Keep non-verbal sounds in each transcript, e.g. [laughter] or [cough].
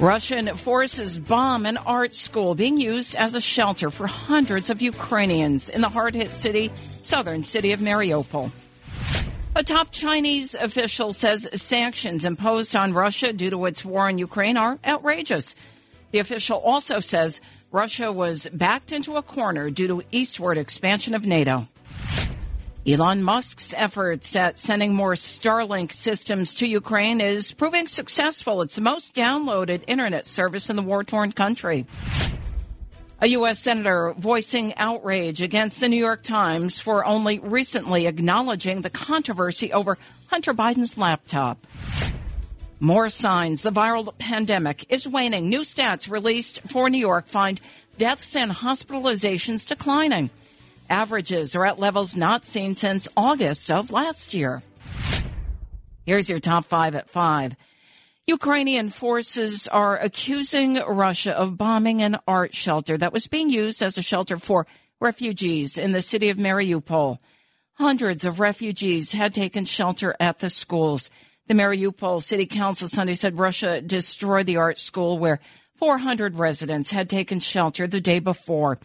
Russian forces bomb an art school being used as a shelter for hundreds of Ukrainians in the hard hit city, southern city of Mariupol. A top Chinese official says sanctions imposed on Russia due to its war in Ukraine are outrageous. The official also says Russia was backed into a corner due to eastward expansion of NATO. Elon Musk's efforts at sending more Starlink systems to Ukraine is proving successful. It's the most downloaded internet service in the war torn country. A U.S. Senator voicing outrage against the New York Times for only recently acknowledging the controversy over Hunter Biden's laptop. More signs the viral pandemic is waning. New stats released for New York find deaths and hospitalizations declining. Averages are at levels not seen since August of last year. Here's your top five at five. Ukrainian forces are accusing Russia of bombing an art shelter that was being used as a shelter for refugees in the city of Mariupol. Hundreds of refugees had taken shelter at the schools. The Mariupol City Council Sunday said Russia destroyed the art school where 400 residents had taken shelter the day before.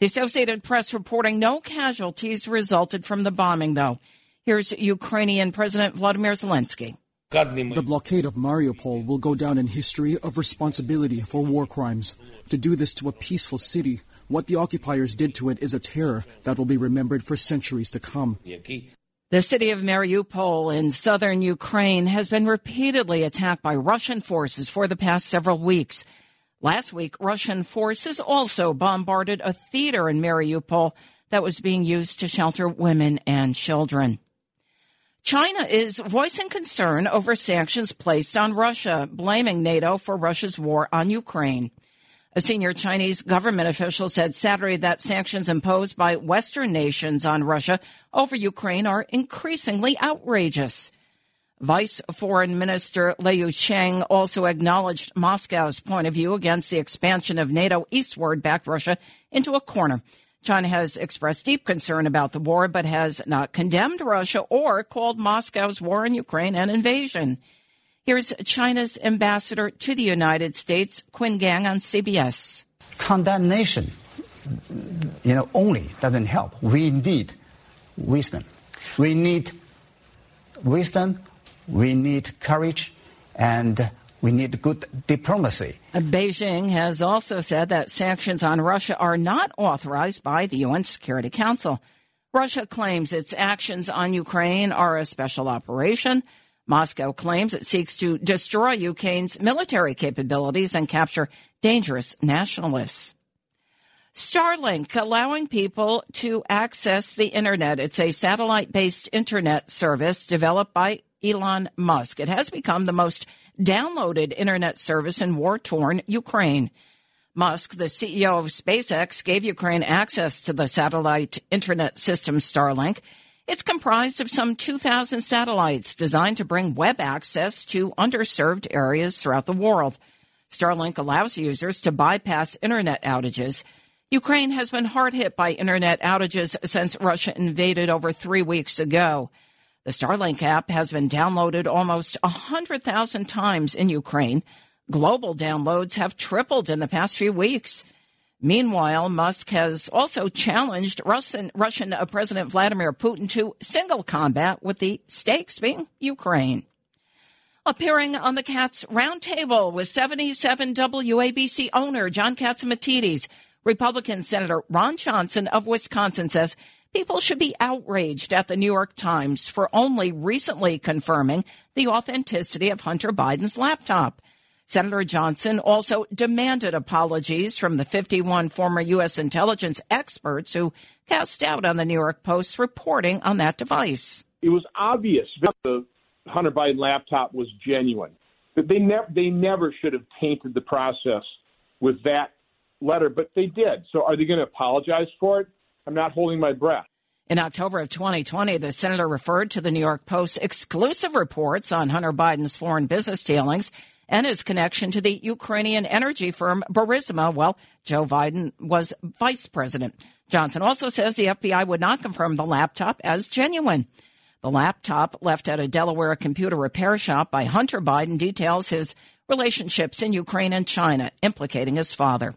The Associated Press reporting no casualties resulted from the bombing, though. Here's Ukrainian President Vladimir Zelensky. The blockade of Mariupol will go down in history of responsibility for war crimes. To do this to a peaceful city, what the occupiers did to it is a terror that will be remembered for centuries to come. The city of Mariupol in southern Ukraine has been repeatedly attacked by Russian forces for the past several weeks. Last week, Russian forces also bombarded a theater in Mariupol that was being used to shelter women and children. China is voicing concern over sanctions placed on Russia, blaming NATO for Russia's war on Ukraine. A senior Chinese government official said Saturday that sanctions imposed by Western nations on Russia over Ukraine are increasingly outrageous. Vice Foreign Minister Liu Cheng also acknowledged Moscow's point of view against the expansion of NATO eastward backed Russia into a corner. China has expressed deep concern about the war, but has not condemned Russia or called Moscow's war in Ukraine an invasion. Here's China's ambassador to the United States, Qin Gang, on CBS. Condemnation, you know, only doesn't help. We need wisdom. We need wisdom we need courage and we need good diplomacy. Beijing has also said that sanctions on Russia are not authorized by the UN Security Council. Russia claims its actions on Ukraine are a special operation. Moscow claims it seeks to destroy Ukraine's military capabilities and capture dangerous nationalists. Starlink allowing people to access the internet. It's a satellite based internet service developed by Elon Musk. It has become the most downloaded internet service in war torn Ukraine. Musk, the CEO of SpaceX, gave Ukraine access to the satellite internet system Starlink. It's comprised of some 2,000 satellites designed to bring web access to underserved areas throughout the world. Starlink allows users to bypass internet outages. Ukraine has been hard hit by internet outages since Russia invaded over three weeks ago. The Starlink app has been downloaded almost 100,000 times in Ukraine. Global downloads have tripled in the past few weeks. Meanwhile, Musk has also challenged Russian, Russian uh, President Vladimir Putin to single combat with the stakes being Ukraine. Appearing on the Cats Roundtable with 77 WABC owner John Catsimatidis, Republican Senator Ron Johnson of Wisconsin says People should be outraged at the New York Times for only recently confirming the authenticity of Hunter Biden's laptop. Senator Johnson also demanded apologies from the 51 former U.S. intelligence experts who cast doubt on the New York Post's reporting on that device. It was obvious the Hunter Biden laptop was genuine. But they never they never should have tainted the process with that letter, but they did. So are they going to apologize for it? I'm not holding my breath. In October of 2020, the senator referred to the New York Post's exclusive reports on Hunter Biden's foreign business dealings and his connection to the Ukrainian energy firm Burisma while Joe Biden was vice president. Johnson also says the FBI would not confirm the laptop as genuine. The laptop left at a Delaware computer repair shop by Hunter Biden details his relationships in Ukraine and China, implicating his father.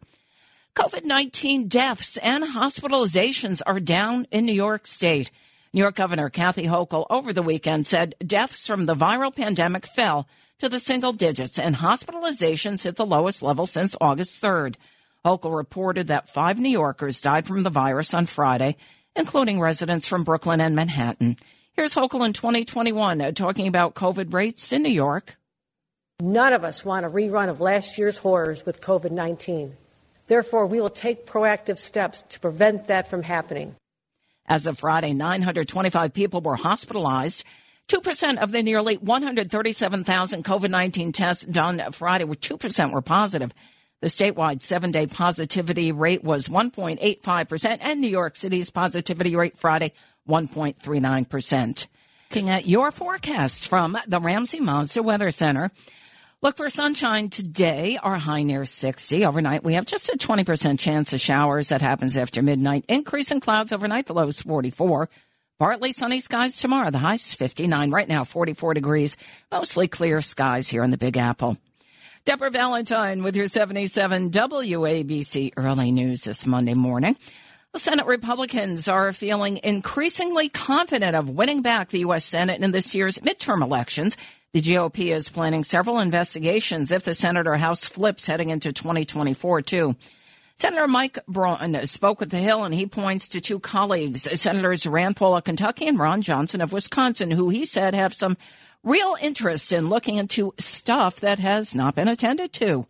COVID 19 deaths and hospitalizations are down in New York State. New York Governor Kathy Hochul over the weekend said deaths from the viral pandemic fell to the single digits and hospitalizations hit the lowest level since August 3rd. Hochul reported that five New Yorkers died from the virus on Friday, including residents from Brooklyn and Manhattan. Here's Hochul in 2021 uh, talking about COVID rates in New York. None of us want a rerun of last year's horrors with COVID 19. Therefore, we will take proactive steps to prevent that from happening. As of Friday, 925 people were hospitalized. 2% of the nearly 137,000 COVID 19 tests done Friday were 2% were positive. The statewide seven day positivity rate was 1.85%, and New York City's positivity rate Friday 1.39%. Looking at your forecast from the Ramsey Mazda Weather Center. Look for sunshine today, our high near 60. Overnight, we have just a 20% chance of showers. That happens after midnight. Increase in clouds overnight, the low is 44. Partly sunny skies tomorrow, the high is 59. Right now, 44 degrees. Mostly clear skies here in the Big Apple. Deborah Valentine with your 77 WABC early news this Monday morning. The Senate Republicans are feeling increasingly confident of winning back the U.S. Senate in this year's midterm elections. The GOP is planning several investigations if the Senate or House flips heading into 2024, too. Senator Mike Braun spoke with The Hill and he points to two colleagues, Senators Rand Paul of Kentucky and Ron Johnson of Wisconsin, who he said have some real interest in looking into stuff that has not been attended to.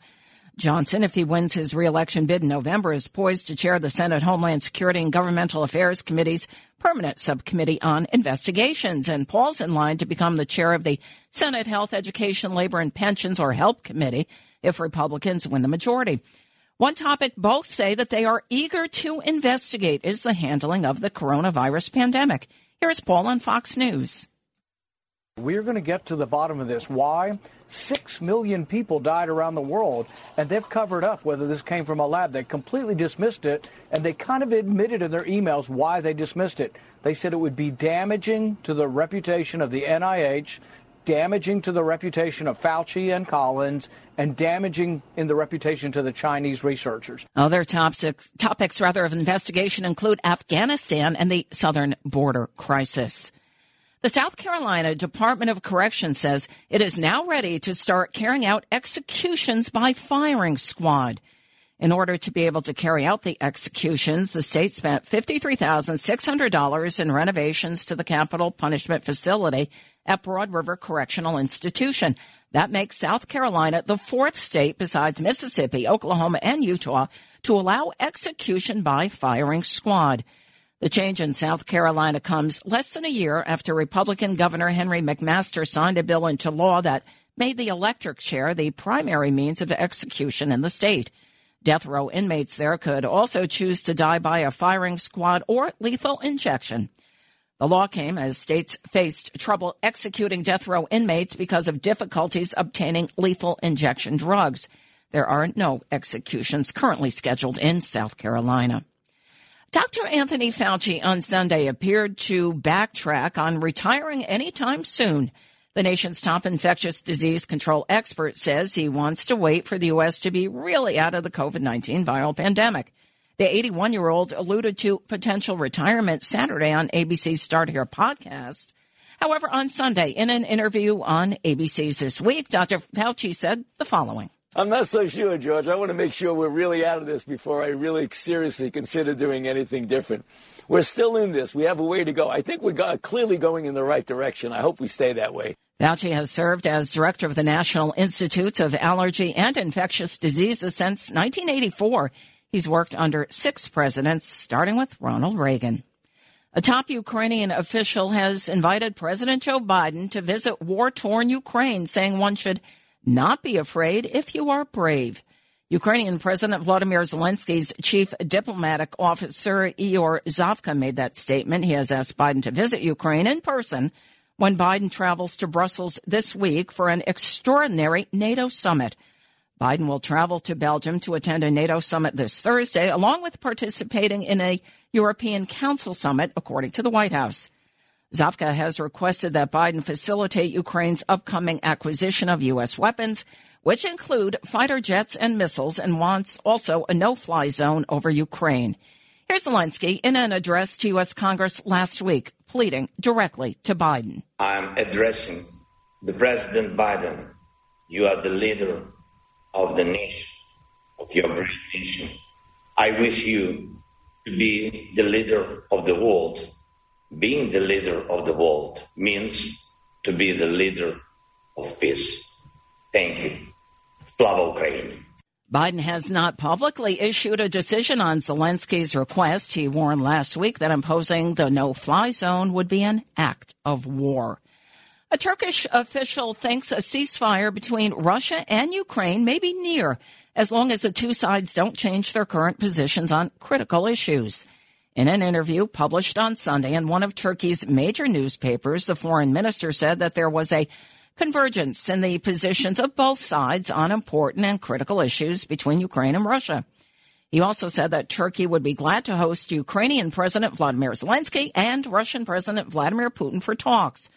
Johnson, if he wins his reelection bid in November, is poised to chair the Senate Homeland Security and Governmental Affairs Committee's permanent subcommittee on investigations. And Paul's in line to become the chair of the Senate Health, Education, Labor, and Pensions or HELP Committee if Republicans win the majority. One topic both say that they are eager to investigate is the handling of the coronavirus pandemic. Here's Paul on Fox News. We're going to get to the bottom of this. Why? Six million people died around the world, and they've covered up whether this came from a lab. They completely dismissed it, and they kind of admitted in their emails why they dismissed it. They said it would be damaging to the reputation of the NIH, damaging to the reputation of Fauci and Collins, and damaging in the reputation to the Chinese researchers. Other topics, topics rather of investigation include Afghanistan and the southern border crisis. The South Carolina Department of Correction says it is now ready to start carrying out executions by firing squad. In order to be able to carry out the executions, the state spent $53,600 in renovations to the capital punishment facility at Broad River Correctional Institution. That makes South Carolina the fourth state besides Mississippi, Oklahoma, and Utah to allow execution by firing squad. The change in South Carolina comes less than a year after Republican Governor Henry McMaster signed a bill into law that made the electric chair the primary means of execution in the state. Death row inmates there could also choose to die by a firing squad or lethal injection. The law came as states faced trouble executing death row inmates because of difficulties obtaining lethal injection drugs. There are no executions currently scheduled in South Carolina. Dr. Anthony Fauci on Sunday appeared to backtrack on retiring anytime soon. The nation's top infectious disease control expert says he wants to wait for the U.S. to be really out of the COVID-19 viral pandemic. The 81 year old alluded to potential retirement Saturday on ABC's Start Here podcast. However, on Sunday, in an interview on ABC's This Week, Dr. Fauci said the following. I'm not so sure, George. I want to make sure we're really out of this before I really seriously consider doing anything different. We're still in this. We have a way to go. I think we're clearly going in the right direction. I hope we stay that way. Fauci has served as director of the National Institutes of Allergy and Infectious Diseases since 1984. He's worked under six presidents, starting with Ronald Reagan. A top Ukrainian official has invited President Joe Biden to visit war torn Ukraine, saying one should not be afraid if you are brave. Ukrainian President Vladimir Zelensky's chief diplomatic officer, Ihor Zhovkva, made that statement. He has asked Biden to visit Ukraine in person when Biden travels to Brussels this week for an extraordinary NATO summit. Biden will travel to Belgium to attend a NATO summit this Thursday, along with participating in a European Council summit, according to the White House. Zhovkva has requested that Biden facilitate Ukraine's upcoming acquisition of U.S. weapons, which include fighter jets and missiles, and wants also a no-fly zone over Ukraine. Here's Zelensky in an address to U.S. Congress last week, pleading directly to Biden. I'm addressing the President Biden. You are the leader of the nation, of your great nation. I wish you to be the leader of the world. Being the leader of the world means to be the leader of peace. Thank you. Slava Ukraine. Biden has not publicly issued a decision on Zelensky's request. He warned last week that imposing the no fly zone would be an act of war. A Turkish official thinks a ceasefire between Russia and Ukraine may be near as long as the two sides don't change their current positions on critical issues. In an interview published on Sunday in one of Turkey's major newspapers, the foreign minister said that there was a convergence in the positions of both sides on important and critical issues between Ukraine and Russia. He also said that Turkey would be glad to host Ukrainian President Vladimir Zelensky and Russian President Vladimir Putin for talks.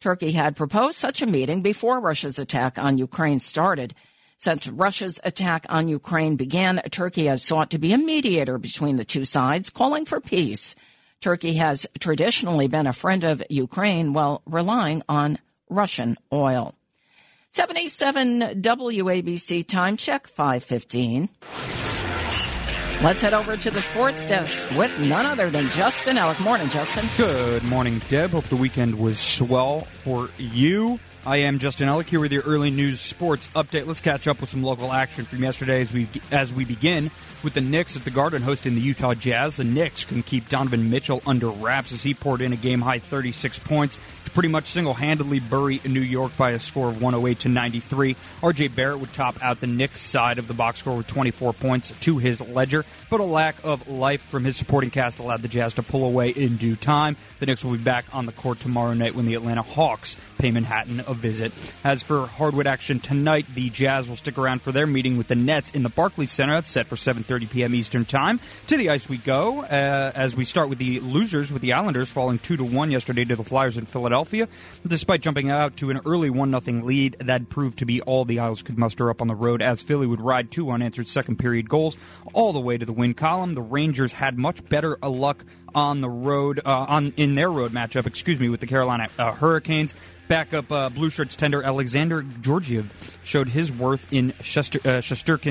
Turkey had proposed such a meeting before Russia's attack on Ukraine started. Since Russia's attack on Ukraine began, Turkey has sought to be a mediator between the two sides, calling for peace. Turkey has traditionally been a friend of Ukraine while relying on Russian oil. 77 WABC time check 515. Let's head over to the sports desk with none other than Justin Ellick. Morning, Justin. Good morning, Deb. Hope the weekend was swell for you. I am Justin Ellick here with your early news sports update. Let's catch up with some local action from yesterday as we as we begin with the Knicks at the Garden hosting the Utah Jazz. The Knicks can keep Donovan Mitchell under wraps as he poured in a game high 36 points to pretty much single handedly bury New York by a score of 108 to 93. RJ Barrett would top out the Knicks side of the box score with 24 points to his ledger, but a lack of life from his supporting cast allowed the Jazz to pull away in due time. The Knicks will be back on the court tomorrow night when the Atlanta Hawks pay Manhattan a visit. As for hardwood action tonight, the Jazz will stick around for their meeting with the Nets in the Barclays Center. That's set for 7:30 p.m. Eastern Time. To the ice we go uh, as we start with the losers with the Islanders falling two to one yesterday to the Flyers in Philadelphia. Despite jumping out to an early 1 0 lead, that proved to be all the Isles could muster up on the road as Philly would ride two unanswered second period goals all the way to the win column. The Rangers had much better luck on the road, uh, on in their road matchup, excuse me, with the Carolina uh, Hurricanes. Backup uh, Blue Shirts tender Alexander Georgiev showed his worth in Shester, uh,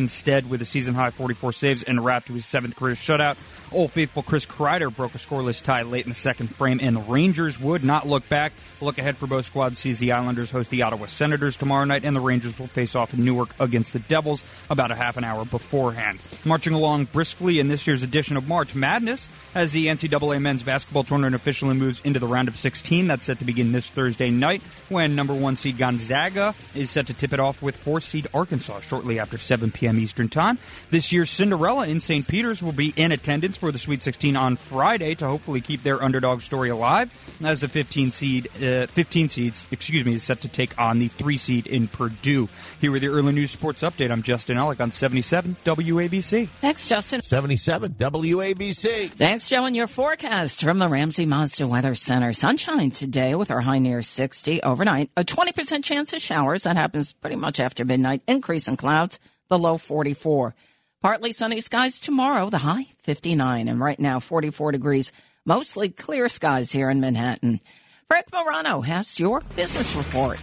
stead with a season high 44 saves and wrapped to his seventh career shutout. Old faithful Chris Kreider broke a scoreless tie late in the second frame, and the Rangers would not look back. look ahead for both squads sees the Islanders host the Ottawa Senators tomorrow night, and the Rangers will face off in Newark against the Devils about a half an hour beforehand. Marching along briskly in this year's edition of March Madness as the NCAA men's basketball tournament officially moves into the round of 16. That's set to begin this Thursday night when number one seed Gonzaga is set to tip it off with four seed Arkansas shortly after 7 p.m. Eastern Time. This year's Cinderella in St. Peter's will be in attendance for the Sweet 16 on Friday to hopefully keep their underdog story alive as the 15 seed, uh, 15 seeds, excuse me, is set to take on the three seed in Purdue. Here with your early news sports update, I'm Justin Ellick on 77 WABC. Thanks, Justin. 77 WABC. Thanks, Joe, and your forecast from the Ramsey Mazda Weather Center. Sunshine today with our high near 60 overnight. A 20% chance of showers. That happens pretty much after midnight. Increase in clouds. The low 44. Partly sunny skies tomorrow. The high 59. And right now 44 degrees. Mostly clear skies here in Manhattan. Frank Morano has your business report.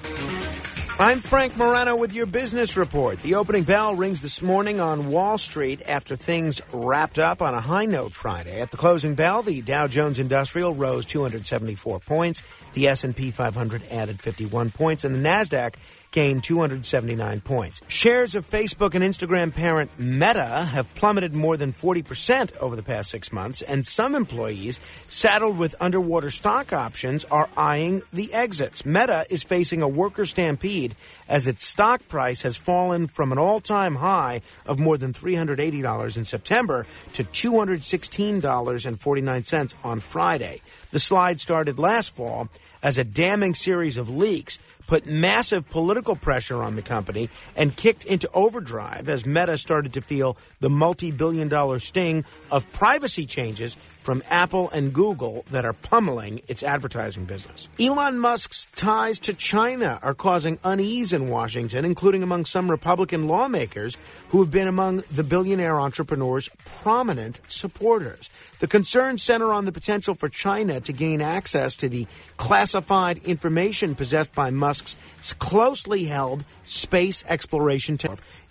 I'm Frank Morano with your business report. The opening bell rings this morning on Wall Street after things wrapped up on a high note Friday. At the closing bell, the Dow Jones Industrial rose 274 points, the S&P 500 added 51 points, and the Nasdaq gained 279 points. Shares of Facebook and Instagram parent Meta have plummeted more than 40% over the past six months, and some employees saddled with underwater stock options are eyeing the exits. Meta is facing a worker stampede as its stock price has fallen from an all time high of more than $380 in September to $216.49 on Friday. The slide started last fall as a damning series of leaks put massive political pressure on the company and kicked into overdrive as Meta started to feel the multi billion dollar sting of privacy changes from Apple and Google that are pummeling its advertising business. Elon Musk's ties to China are causing unease in Washington, including among some Republican lawmakers who have been among the billionaire entrepreneur's prominent supporters. The concerns center on the potential for China to gain access to the classified information possessed by Musk's closely held space exploration,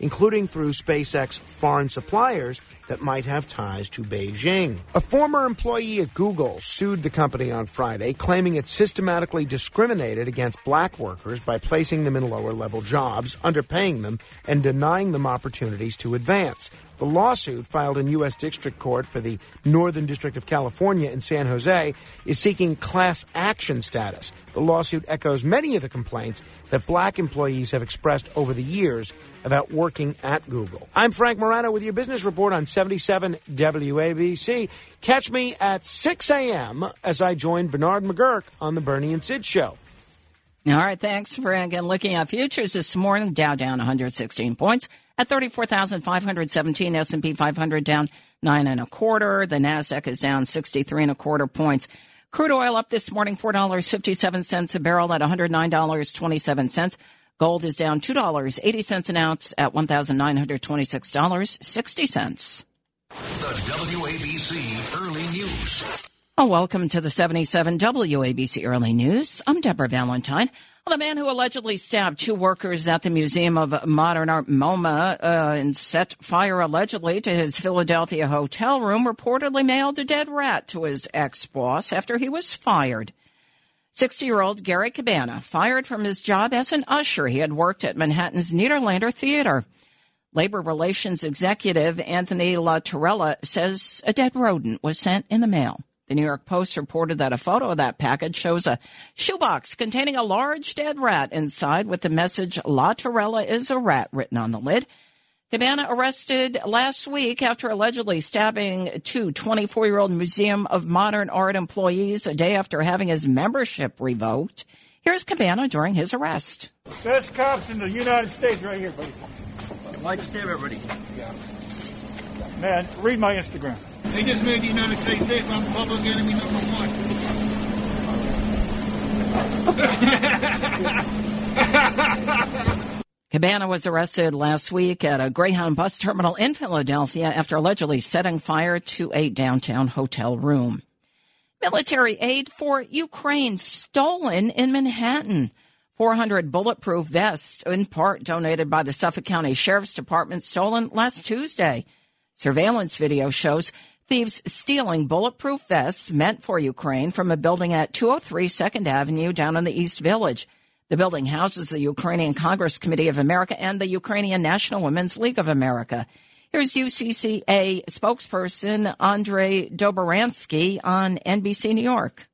including through SpaceX foreign suppliers that might have ties to Beijing. A former employee at Google sued the company on Friday, claiming it systematically discriminated against black workers by placing them in lower level jobs, underpaying them, and denying them opportunities to advance. The lawsuit, filed in U.S. District Court for the Northern District of California in San Jose, is seeking class action status. The lawsuit echoes many of the complaints that black employees have expressed over the years about working at Google. I'm Frank Morano with your business report on 77 WABC. Catch me at 6 a.m. as I join Bernard McGurk on the Bernie and Sid Show. All right, thanks, Frank. And looking at futures this morning, Dow down 116 points at 34,517. S&P 500 down nine and a quarter. The Nasdaq is down 63 and a quarter points. Crude oil up this morning, $4.57 a barrel at $109.27. Gold is down $2.80 an ounce at $1,926.60. The WABC Early News. Oh, welcome to the 77 WABC Early News. I'm Deborah Valentine. Well, the man who allegedly stabbed two workers at the Museum of Modern Art MoMA uh, and set fire allegedly to his Philadelphia hotel room reportedly mailed a dead rat to his ex-boss after he was fired. 60-year-old Gary Cabana fired from his job as an usher. He had worked at Manhattan's Nederlander Theater. Labor Relations Executive Anthony LaTorella says a dead rodent was sent in the mail. The New York Post reported that a photo of that package shows a shoebox containing a large dead rat inside with the message La Torella is a rat written on the lid. Cabana arrested last week after allegedly stabbing two 24 year old Museum of Modern Art employees a day after having his membership revoked. Here's Cabana during his arrest. Best cops in the United States right here, buddy. Why'd you stab everybody? Yeah. Man, read my Instagram. They just made the United States safe. I'm public enemy number one. [laughs] Cabana was arrested last week at a Greyhound bus terminal in Philadelphia after allegedly setting fire to a downtown hotel room. Military aid for Ukraine stolen in Manhattan. 400 bulletproof vests, in part donated by the Suffolk County Sheriff's Department, stolen last Tuesday. Surveillance video shows thieves stealing bulletproof vests meant for Ukraine from a building at 203 2nd Avenue down in the East Village. The building houses the Ukrainian Congress Committee of America and the Ukrainian National Women's League of America. Here's UCCA spokesperson Andrei Dobriansky on NBC New York.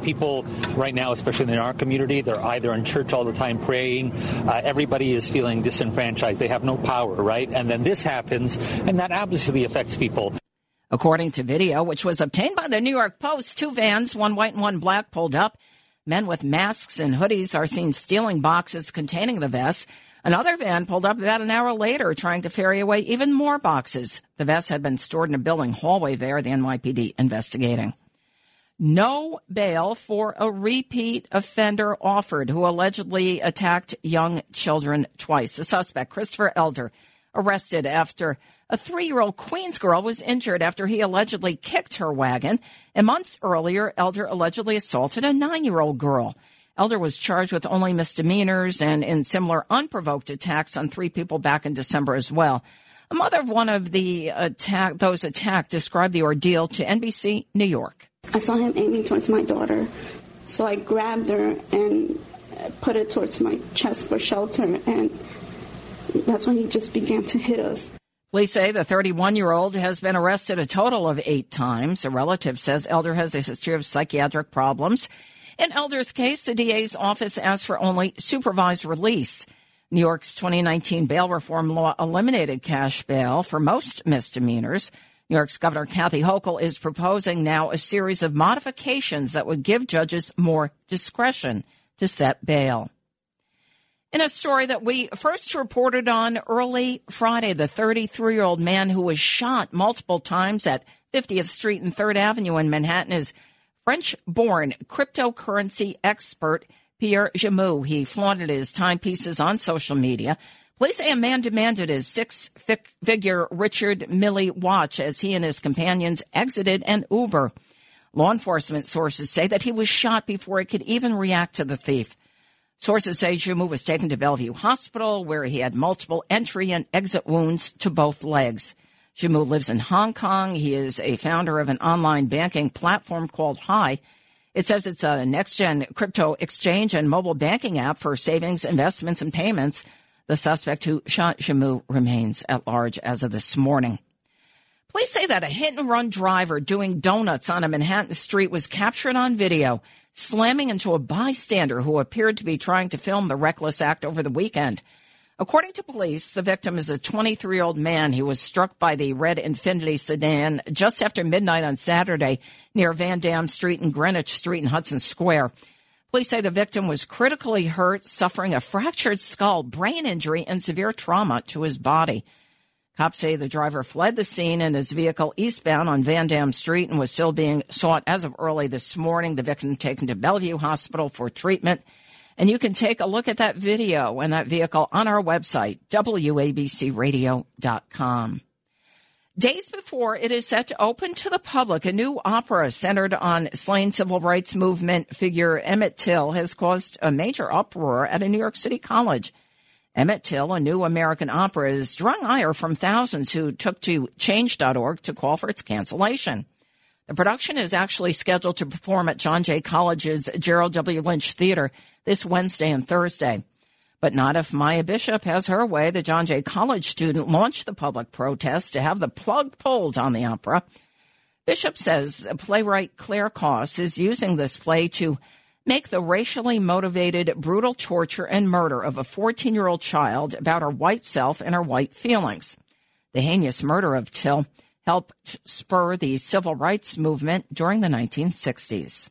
People right now, especially in our community, they're either in church all the time praying. Uh, everybody is feeling disenfranchised. They have no power, right? And then this happens, and that obviously affects people. According to video, which was obtained by the New York Post, two vans, one white and one black, pulled up. Men with masks and hoodies are seen stealing boxes containing the vests. Another van pulled up about an hour later, trying to ferry away even more boxes. The vests had been stored in a building hallway there, the NYPD investigating. No bail for a repeat offender offered who allegedly attacked young children twice. The suspect, Christopher Elder, arrested after a three year old Queens girl was injured after he allegedly kicked her wagon. And months earlier, Elder allegedly assaulted a nine year old girl. Elder was charged with only misdemeanors and in similar unprovoked attacks on three people back in December as well. A mother of one of the attack, those attacked described the ordeal to NBC New York. I saw him aiming towards my daughter, so I grabbed her and put it towards my chest for shelter, and that's when he just began to hit us. Police say the 31 year old has been arrested a total of eight times. A relative says Elder has a history of psychiatric problems. In Elder's case, the DA's office asked for only supervised release. New York's 2019 bail reform law eliminated cash bail for most misdemeanors. New York's Governor Kathy Hochul is proposing now a series of modifications that would give judges more discretion to set bail. In a story that we first reported on early Friday, the 33 year old man who was shot multiple times at 50th Street and 3rd Avenue in Manhattan is French born cryptocurrency expert Pierre Jamou. He flaunted his timepieces on social media. Police say a man demanded his six figure Richard Mille watch as he and his companions exited an Uber. Law enforcement sources say that he was shot before he could even react to the thief. Sources say Jamout was taken to Bellevue Hospital, where he had multiple entry and exit wounds to both legs. Jamout lives in Hong Kong. He is a founder of an online banking platform called Hi. It says it's a next gen crypto exchange and mobile banking app for savings, investments, and payments. The suspect who shot Jamout remains at large as of this morning. Police say that a hit and run driver doing donuts on a Manhattan street was captured on video slamming into a bystander who appeared to be trying to film the reckless act over the weekend. According to police, the victim is a 23 year old man. He was struck by the red Infiniti sedan just after midnight on Saturday near Vandam Street and Greenwich Street in Hudson Square. Police say the victim was critically hurt, suffering a fractured skull, brain injury, and severe trauma to his body. Cops say the driver fled the scene in his vehicle eastbound on Vandam Street and was still being sought as of early this morning. The victim taken to Bellevue Hospital for treatment. And you can take a look at that video and that vehicle on our website, WABCRadio.com. Days before it is set to open to the public, a new opera centered on slain civil rights movement figure Emmett Till has caused a major uproar at a New York City college. Emmett Till, a new American opera, is drawing ire from thousands who took to change.org to call for its cancellation. The production is actually scheduled to perform at John Jay College's Gerald W. Lynch Theater this Wednesday and Thursday. But not if Maya Bishop has her way. The John Jay College student launched the public protest to have the plug pulled on the opera. Bishop says playwright Clare Coss is using this play to make the racially motivated brutal torture and murder of a 14 year old child about her white self and her white feelings. The heinous murder of Till helped spur the civil rights movement during the 1960s.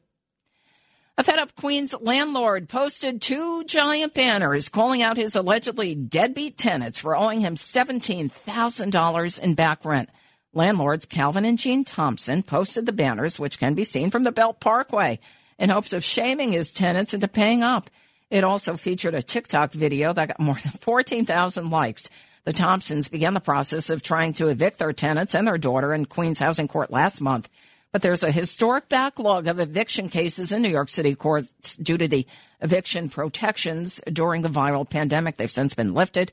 A fed up Queens landlord posted two giant banners calling out his allegedly deadbeat tenants for owing him $17,000 in back rent. Landlords Calvin and Jean Thompson posted the banners, which can be seen from the Belt Parkway in hopes of shaming his tenants into paying up. It also featured a TikTok video that got more than 14,000 likes. The Thompsons began the process of trying to evict their tenants and their daughter in Queens Housing Court last month. But there's a historic backlog of eviction cases in New York City courts due to the eviction protections during the viral pandemic. They've since been lifted.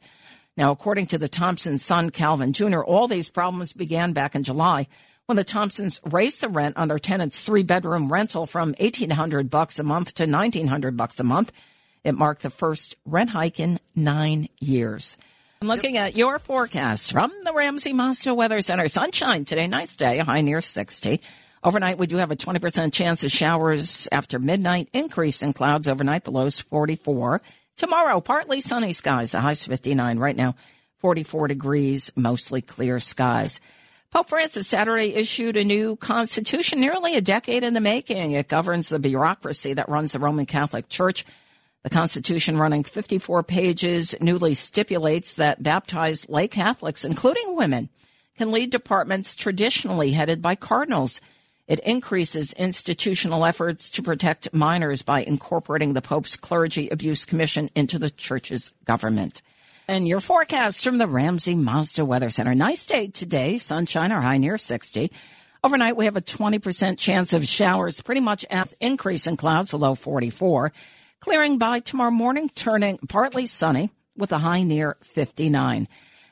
Now, according to the Thompson son, Calvin Jr., all these problems began back in July when the Thompsons raised the rent on their tenant's three bedroom rental from 1800 bucks a month to 1900 bucks a month. It marked the first rent hike in nine years. I'm looking at your forecast from the Ramsey Mazda Weather Center. Sunshine today, nice day, high near 60. Overnight, we do have a 20% chance of showers after midnight. Increase in clouds overnight, the lows 44. Tomorrow, partly sunny skies, the highs 59. Right now, 44 degrees, mostly clear skies. Pope Francis Saturday issued a new constitution nearly a decade in the making. It governs the bureaucracy that runs the Roman Catholic Church. The Constitution, running 54 pages, newly stipulates that baptized lay Catholics, including women, can lead departments traditionally headed by cardinals. It increases institutional efforts to protect minors by incorporating the Pope's Clergy Abuse Commission into the Church's government. And your forecast from the Ramsey Mazda Weather Center. Nice day today. Sunshine or high near 60. Overnight, we have a 20% chance of showers, pretty much increase in clouds, a low 44. Clearing by tomorrow morning, turning partly sunny with a high near 59.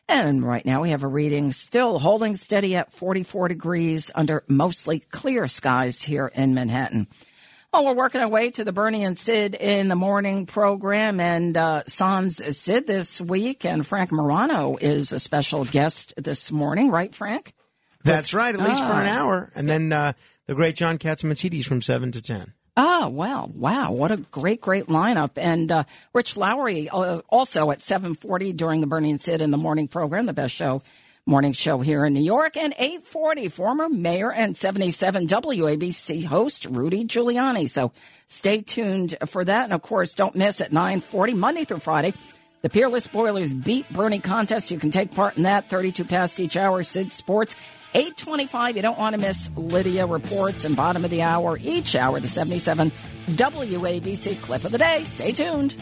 And right now we have a reading still holding steady at 44 degrees under mostly clear skies here in Manhattan. Well, we're working our way to the Bernie and Sid in the morning program, and uh, Sans Sid this week, and Frank Morano is a special guest this morning, right, Frank? That's right, at least for an Ah. hour. And then uh, the great John Catsimatidis from 7 to 10. Oh, well, wow. What a great, great lineup. And uh, Rich Lowry uh, also at 740 during the Bernie and Sid in the morning program, the best show, morning show here in New York. And 840, former mayor and 77 WABC host Rudy Giuliani. So stay tuned for that. And of course, don't miss at 940, Monday through Friday, the Peerless Boilers Beat Bernie contest. You can take part in that 32 past each hour, Sid Sports. 825, you don't want to miss Lydia reports and bottom of the hour, each hour, the 77 WABC clip of the day. Stay tuned.